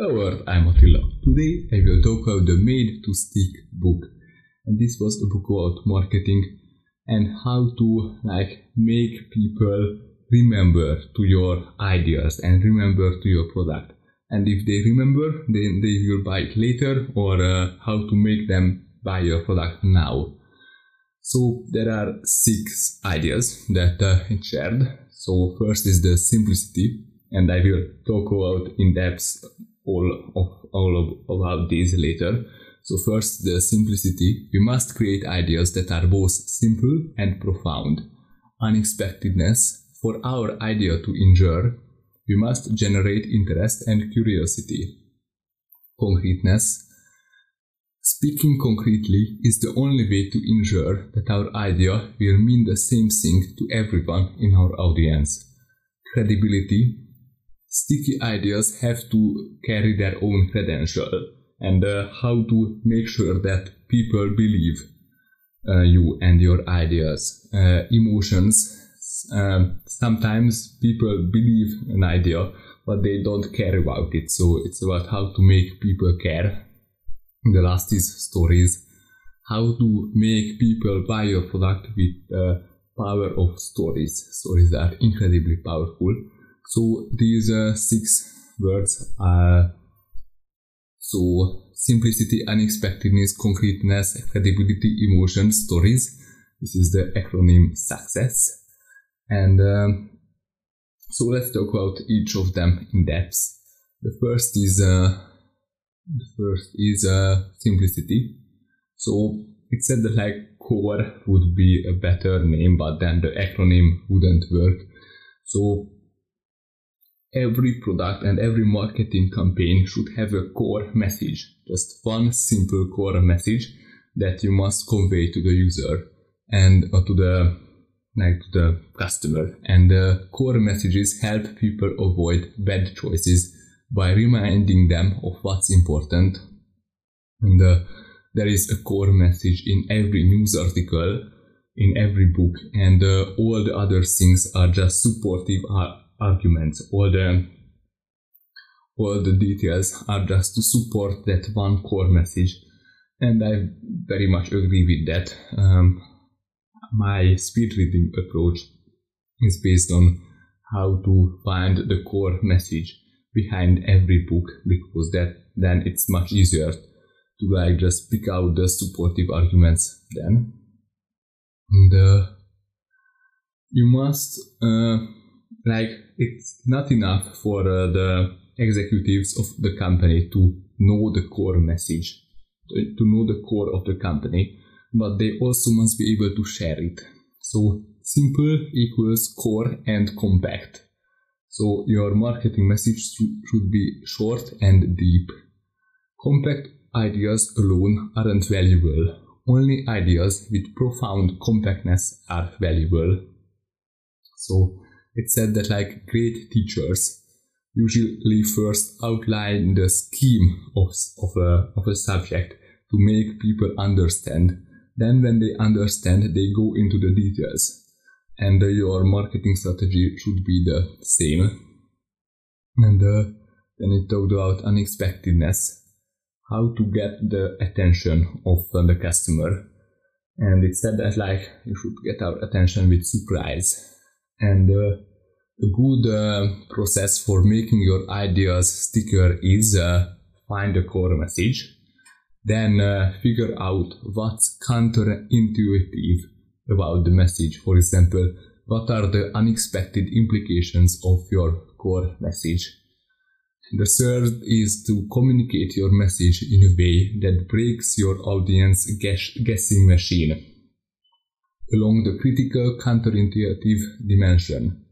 Hello world, I'm Attila. Today I will talk about the Made to Stick book. And this was a book about marketing and how to like make people remember to your ideas and remember to your product. And if they remember, then they will buy it later or uh, how to make them buy your product now. So there are six ideas that uh, I shared. So first is the simplicity and I will talk about in depth all of all of, about these later. So first, the simplicity. We must create ideas that are both simple and profound. Unexpectedness. For our idea to endure, we must generate interest and curiosity. Concreteness. Speaking concretely is the only way to ensure that our idea will mean the same thing to everyone in our audience. Credibility sticky ideas have to carry their own credential and uh, how to make sure that people believe uh, you and your ideas. Uh, emotions um, sometimes people believe an idea but they don't care about it. So it's about how to make people care. The last is stories. How to make people buy your product with the power of stories. Stories are incredibly powerful so these uh, six words are so simplicity, unexpectedness, concreteness, credibility, emotion, stories. This is the acronym SUCCESS. And um, so let's talk about each of them in depth. The first is uh, the first is uh, simplicity. So it said that like core would be a better name, but then the acronym wouldn't work. So every product and every marketing campaign should have a core message, just one simple core message that you must convey to the user and uh, to the like to the customer. And the core messages help people avoid bad choices by reminding them of what's important. And uh, there is a core message in every news article, in every book, and uh, all the other things are just supportive arguments. All the all the details are just to support that one core message, and I very much agree with that. Um, my speed reading approach is based on how to find the core message behind every book because that then it's much easier to like just pick out the supportive arguments then and uh, you must uh, like it's not enough for uh, the executives of the company to know the core message to know the core of the company but they also must be able to share it. So simple equals core and compact. So your marketing message should be short and deep. Compact ideas alone aren't valuable. Only ideas with profound compactness are valuable. So it said that like great teachers usually first outline the scheme of, of, a, of a subject to make people understand. Then when they understand, they go into the details. And uh, your marketing strategy should be the same. And uh, then it talked about unexpectedness, how to get the attention of uh, the customer. And it said that like you should get our attention with surprise and uh, a good uh, process for making your ideas sticker is uh, find a core message, then uh, figure out what's counterintuitive about the message. For example, what are the unexpected implications of your core message? The third is to communicate your message in a way that breaks your audience guess- guessing machine along the critical counterintuitive dimension.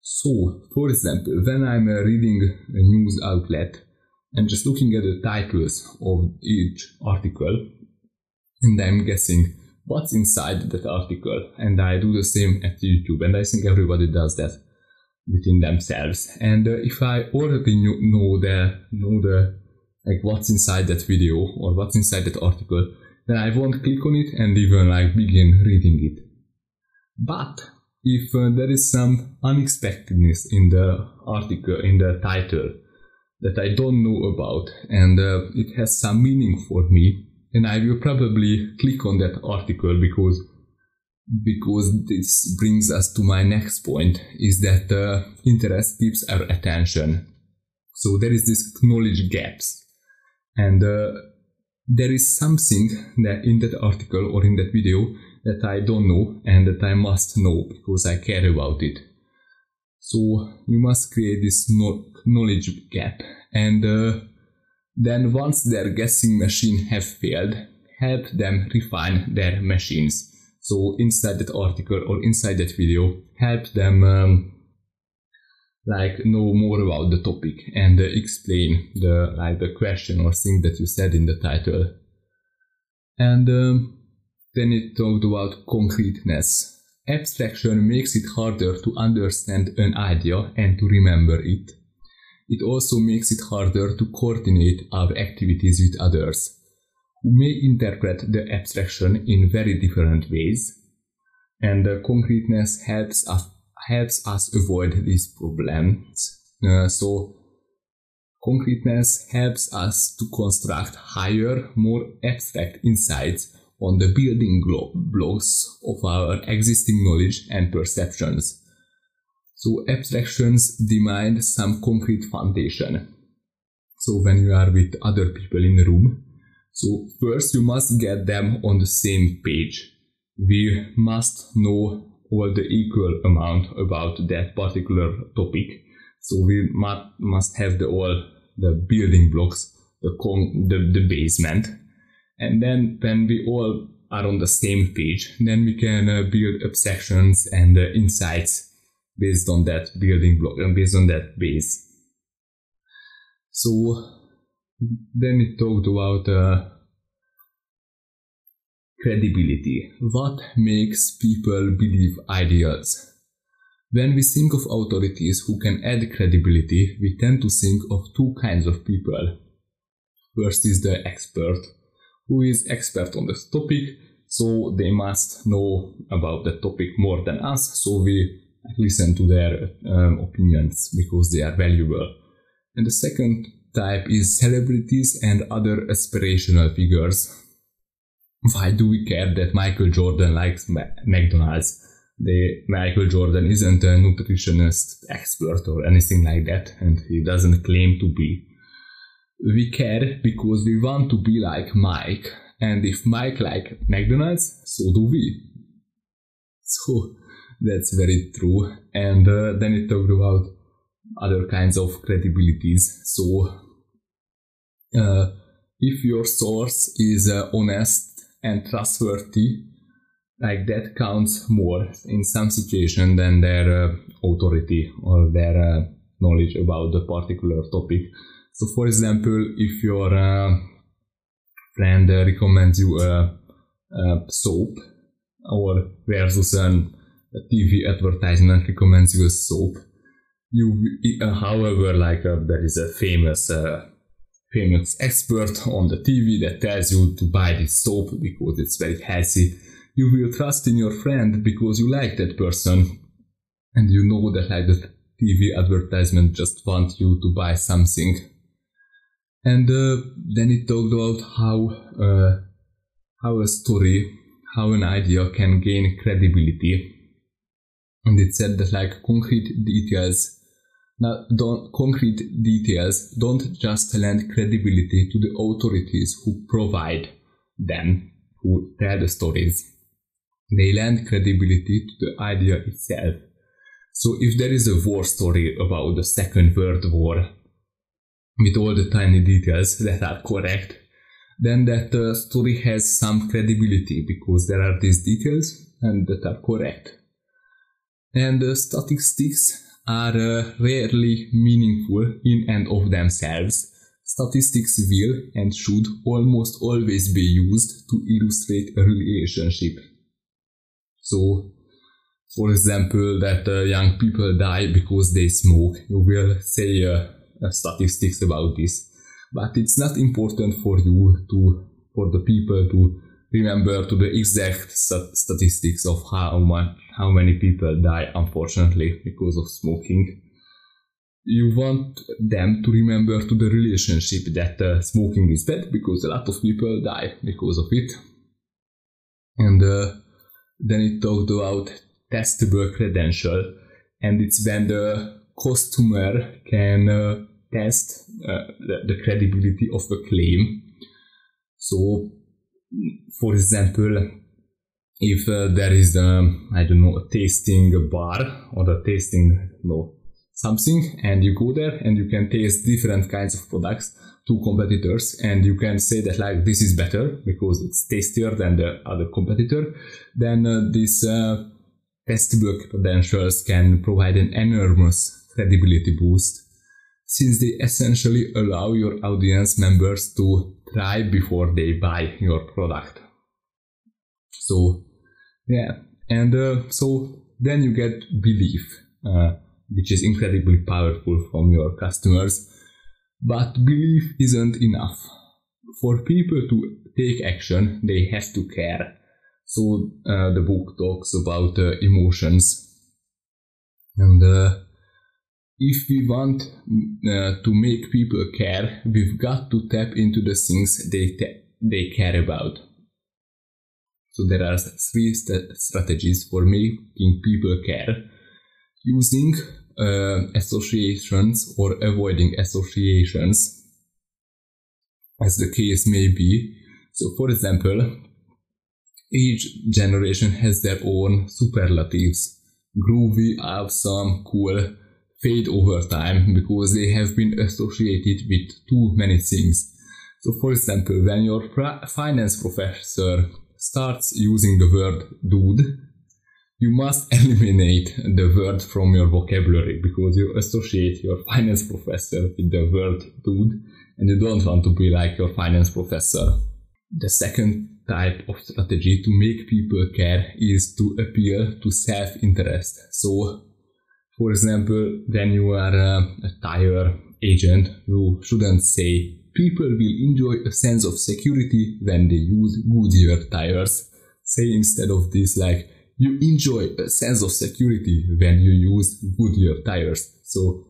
So, for example, when I'm uh, reading a news outlet and just looking at the titles of each article, and I'm guessing what's inside that article, and I do the same at YouTube, and I think everybody does that within themselves. And uh, if I already know the know the like what's inside that video or what's inside that article, then I won't click on it and even like begin reading it. But if uh, there is some unexpectedness in the article, in the title, that I don't know about and uh, it has some meaning for me then I will probably click on that article because because this brings us to my next point is that uh, interest keeps our attention so there is this knowledge gaps and uh, there is something that in that article or in that video that I don't know and that I must know because I care about it. So you must create this knowledge gap. And uh, then once their guessing machine have failed help them refine their machines. So inside that article or inside that video help them um, like know more about the topic and uh, explain the like the question or thing that you said in the title. And um, then it talked about concreteness abstraction makes it harder to understand an idea and to remember it. It also makes it harder to coordinate our activities with others who may interpret the abstraction in very different ways, and the concreteness helps us, helps us avoid these problems. Uh, so, concreteness helps us to construct higher, more abstract insights on the building blocks of our existing knowledge and perceptions. So abstractions demand some concrete foundation. So when you are with other people in the room, so first you must get them on the same page. We must know all the equal amount about that particular topic. So we must have the all the building blocks, the con the, the basement. And then when we all are on the same page, then we can uh, build abstractions and uh, insights based on that building block and based on that base. So then it talked about uh, credibility. What makes people believe ideas? When we think of authorities who can add credibility, we tend to think of two kinds of people. First is the expert, who is expert on this topic, so they must know about the topic more than us, so we listen to their um, opinions because they are valuable. And the second type is celebrities and other aspirational figures. Why do we care that Michael Jordan likes McDonald's? The Michael Jordan isn't a nutritionist expert or anything like that, and he doesn't claim to be. We care because we want to be like Mike, and if Mike like McDonald's, so do we. So that's very true. And uh, then it talked about other kinds of credibilities. So, uh, if your source is uh, honest and trustworthy, like that counts more in some situation than their uh, authority or their uh, knowledge about the particular topic. So, for example, if your uh, friend recommends you a, a soap or versus an a TV advertisement recommends you a soap. You, uh, however, like uh, there is a famous, uh, famous expert on the TV that tells you to buy this soap because it's very healthy. You will trust in your friend because you like that person, and you know that like the TV advertisement just want you to buy something. And uh, then it talked about how uh, how a story, how an idea can gain credibility and it said that like concrete details now don't concrete details don't just lend credibility to the authorities who provide them who tell the stories. They lend credibility to the idea itself. So if there is a war story about the second world war with all the tiny details that are correct then that uh, story has some credibility because there are these details and that are correct. And uh, statistics are uh, rarely meaningful in and of themselves. Statistics will and should almost always be used to illustrate a relationship. So, for example, that uh, young people die because they smoke, you will say uh, statistics about this. But it's not important for you to, for the people to remember to the exact st- statistics of how much how many people die unfortunately because of smoking you want them to remember to the relationship that uh, smoking is bad because a lot of people die because of it. And uh, then it talked about testable credential, and it's when the customer can uh, test uh, the, the credibility of a claim. So, for example, if uh, there is um, I don't know a tasting bar or a tasting no something and you go there and you can taste different kinds of products to competitors and you can say that like this is better because it's tastier than the other competitor then uh, these uh, testable credentials can provide an enormous credibility boost since they essentially allow your audience members to try before they buy your product. So yeah and uh, so then you get belief uh, which is incredibly powerful from your customers. But belief isn't enough. For people to take action they have to care. So uh, the book talks about uh, emotions. And uh, if we want uh, to make people care we've got to tap into the things they they care about. So there are three st- strategies for making people care. Using uh, associations or avoiding associations, as the case may be. So, for example, each generation has their own superlatives. Groovy, awesome, cool, fade over time because they have been associated with too many things. So, for example, when your finance professor starts using the word dude, you must eliminate the word from your vocabulary because you associate your finance professor with the word dude and you don't want to be like your finance professor. The second type of strategy to make people care is to appeal to self-interest. So, for example, when you are a, a tire agent, you shouldn't say people will enjoy a sense of security when they use Goodyear tires. Say instead of this like, you enjoy a sense of security when you use Goodyear tires. So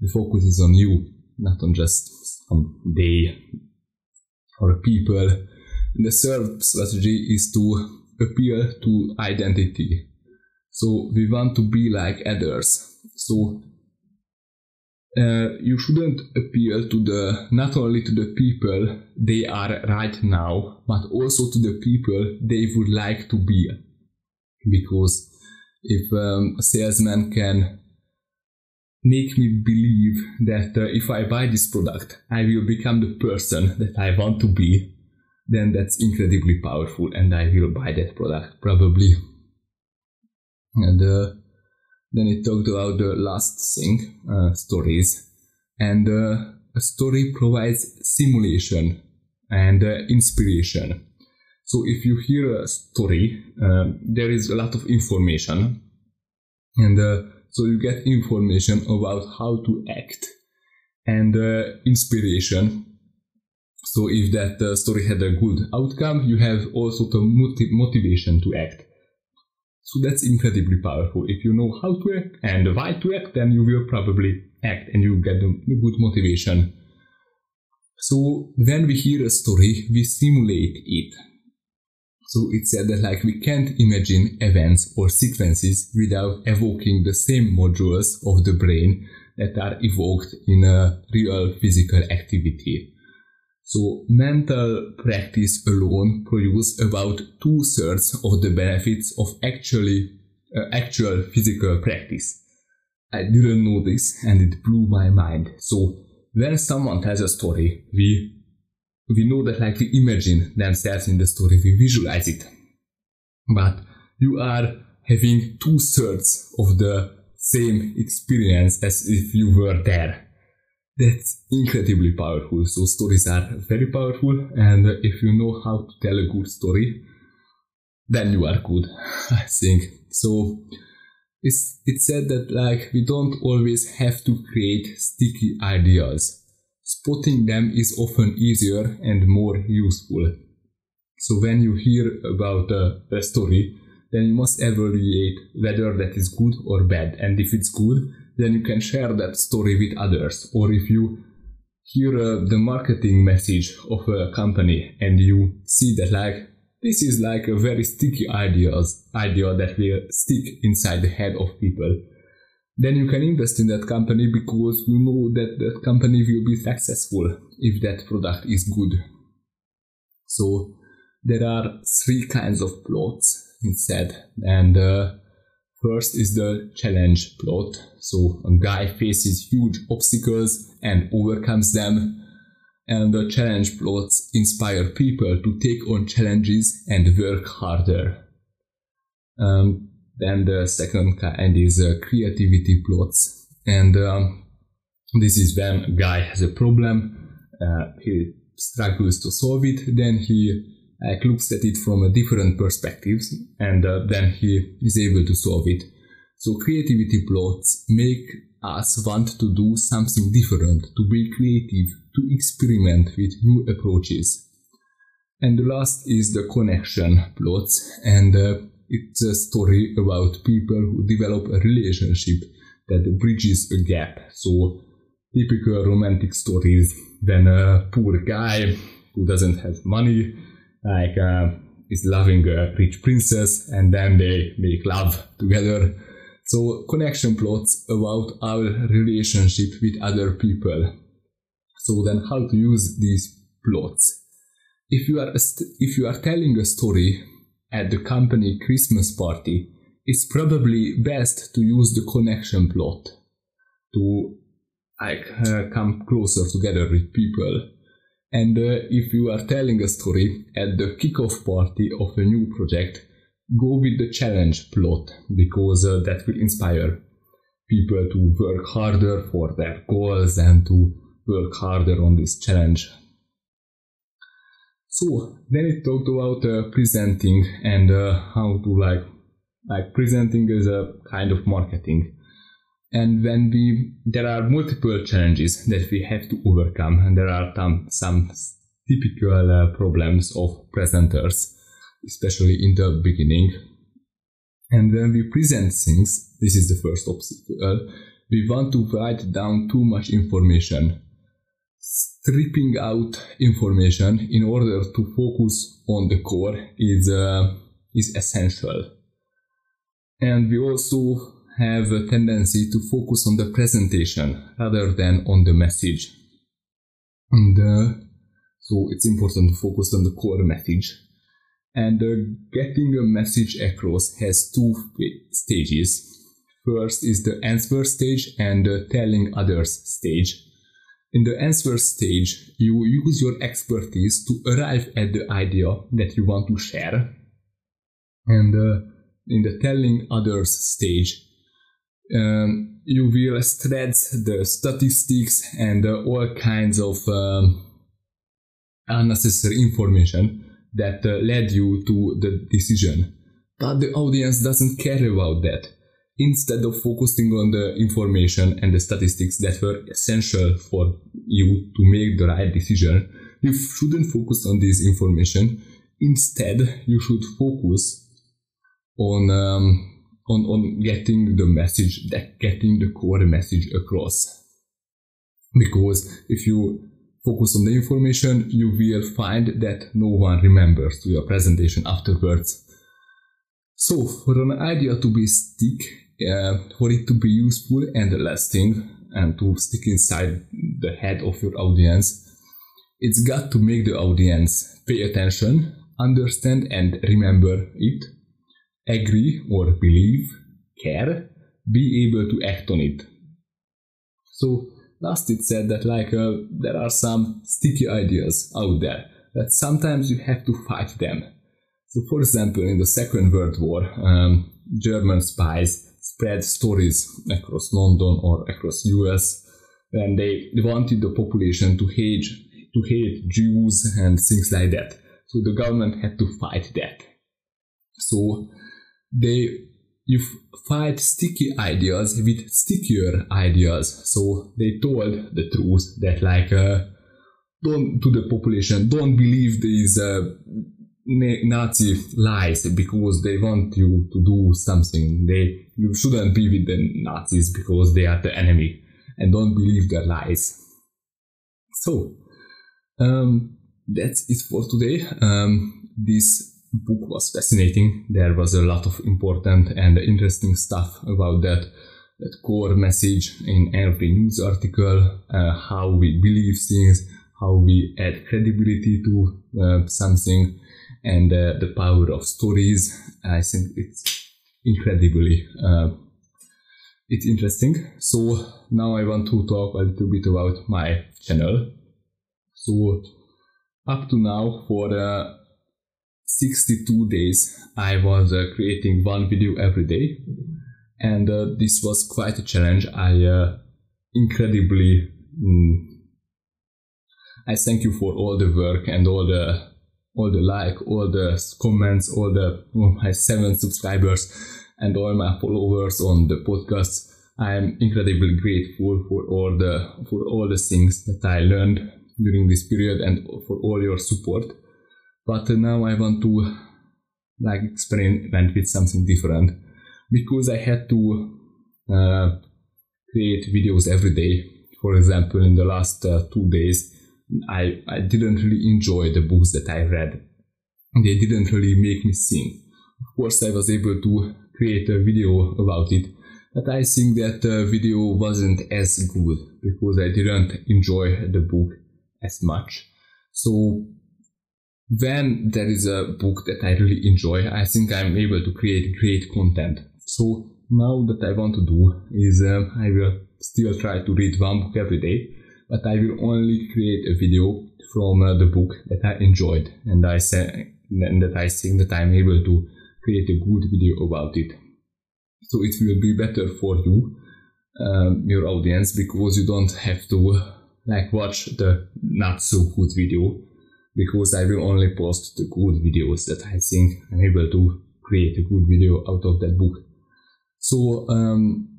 the focus is on you, not on just some day or people. The third strategy is to appeal to identity. So we want to be like others. So uh, you shouldn't appeal to the not only to the people they are right now, but also to the people they would like to be. Because if um, a salesman can make me believe that uh, if I buy this product, I will become the person that I want to be, then that's incredibly powerful, and I will buy that product probably. And uh, then it talked about the last thing, uh, stories. And uh, a story provides simulation and uh, inspiration. So if you hear a story, uh, there is a lot of information. And uh, so you get information about how to act and uh, inspiration. So if that story had a good outcome, you have also the motivation to act. So that's incredibly powerful. If you know how to act and why to act, then you will probably act and you get the good motivation. So when we hear a story, we simulate it. So it said that like we can't imagine events or sequences without evoking the same modules of the brain that are evoked in a real physical activity. So mental practice alone produces about two thirds of the benefits of actually uh, actual physical practice. I didn't know this and it blew my mind. So when someone tells a story, we we know that like we imagine themselves in the story, we visualize it. But you are having two thirds of the same experience as if you were there that's incredibly powerful. So stories are very powerful, and if you know how to tell a good story, then you are good. I think so. It's it's said that like we don't always have to create sticky ideas. Spotting them is often easier and more useful. So when you hear about a, a story, then you must evaluate whether that is good or bad. And if it's good, then you can share that story with others. Or if you hear uh, the marketing message of a company and you see that like this is like a very sticky ideas idea that will stick inside the head of people then you can invest in that company because you know that that company will be successful if that product is good so there are three kinds of plots instead and uh, first is the challenge plot. So a guy faces huge obstacles and overcomes them. And the challenge plots inspire people to take on challenges and work harder. Um, then the second kind is uh, creativity plots. And um, this is when a guy has a problem uh, he struggles to solve it. Then he like looks at it from a different perspectives and uh, then he is able to solve it. So creativity plots make us want to do something different to be creative to experiment with new approaches. And the last is the connection plots and uh, it's a story about people who develop a relationship that bridges a gap. So typical romantic stories when a poor guy who doesn't have money like uh, is loving a rich princess and then they make love together. So connection plots about our relationship with other people. So then how to use these plots? If you are st- if you are telling a story at the company christmas party it's probably best to use the connection plot to like uh, come closer together with people and uh, if you are telling a story at the kickoff party of a new project, go with the challenge plot because uh, that will inspire people to work harder for their goals and to work harder on this challenge. So then it talked about uh, presenting and uh, how to like like presenting is a kind of marketing and when we there are multiple challenges that we have to overcome and there are some, some typical uh, problems of presenters especially in the beginning. And when we present things this is the first obstacle we want to write down too much information. Stripping out information in order to focus on the core is uh, is essential. And we also have a tendency to focus on the presentation rather than on the message. And uh, so it's important to focus on the core message. And uh, getting a message across has two stages. First is the answer stage and the telling others stage. In the answer stage, you use your expertise to arrive at the idea that you want to share. And uh, in the telling others stage, um, you will thread the statistics and uh, all kinds of um, unnecessary information that uh, led you to the decision. But the audience doesn't care about that. Instead of focusing on the information and the statistics that were essential for you to make the right decision, you shouldn't focus on this information. Instead, you should focus on um, on, on getting the message, that getting the core message across. Because if you focus on the information, you will find that no one remembers to your presentation afterwards. So, for an idea to be stick, uh, for it to be useful and lasting, and to stick inside the head of your audience, it's got to make the audience pay attention, understand and remember it, agree or believe, care, be able to act on it. So last it said that like uh, there are some sticky ideas out there that sometimes you have to fight them. So for example, in the Second World War, um, German spies spread stories across London or across US and they wanted the population to hate to hate Jews and things like that. So the government had to fight that. So they you fight sticky ideas with stickier ideas. So they told the truth that like uh, don't to the population don't believe these uh, Nazi lies because they want you to do something. They you shouldn't be with the Nazis because they are the enemy, and don't believe their lies. So, um, that's it for today. Um, this book was fascinating. There was a lot of important and interesting stuff about that that core message in every news article, uh, how we believe things, how we add credibility to uh, something, and uh, the power of stories. I think it's incredibly uh, it's interesting. So now I want to talk a little bit about my channel. So up to now for uh, 62 days I was uh, creating one video every day and uh, this was quite a challenge. I uh, incredibly mm, I thank you for all the work and all the all the like, all the comments, all the all my seven subscribers and all my followers on the podcast. I am incredibly grateful for all the for all the things that I learned during this period and for all your support. But now I want to like experiment with something different because I had to uh, create videos every day. For example, in the last uh, two days, I, I didn't really enjoy the books that I read. They didn't really make me think. Of course, I was able to create a video about it, but I think that the video wasn't as good because I didn't enjoy the book as much. So when there is a book that I really enjoy, I think I'm able to create great content. So now that I want to do is uh, I will still try to read one book every day, but I will only create a video from uh, the book that I enjoyed and I say and that I think that I'm able to create a good video about it. So it will be better for you, um, your audience, because you don't have to like watch the not so good video because I will only post the good videos that I think I'm able to create a good video out of that book. So um,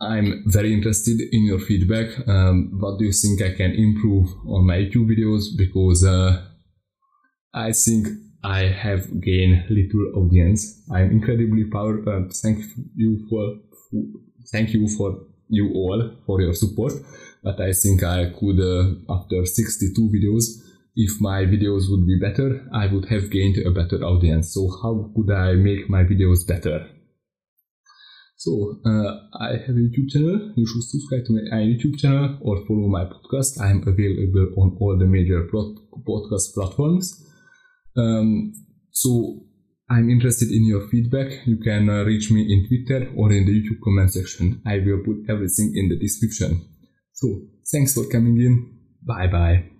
I'm very interested in your feedback. Um, what do you think I can improve on my YouTube videos? Because uh, I think I have gained little audience. I'm incredibly proud. Uh, thank you for, for, thank you for you all for your support. But I think I could uh, after 62 videos. If my videos would be better, I would have gained a better audience. So how could I make my videos better? So uh, I have a YouTube channel. You should subscribe to my YouTube channel or follow my podcast. I'm available on all the major podcast platforms. Um, so I'm interested in your feedback. You can uh, reach me in Twitter or in the YouTube comment section. I will put everything in the description. So thanks for coming in. Bye bye.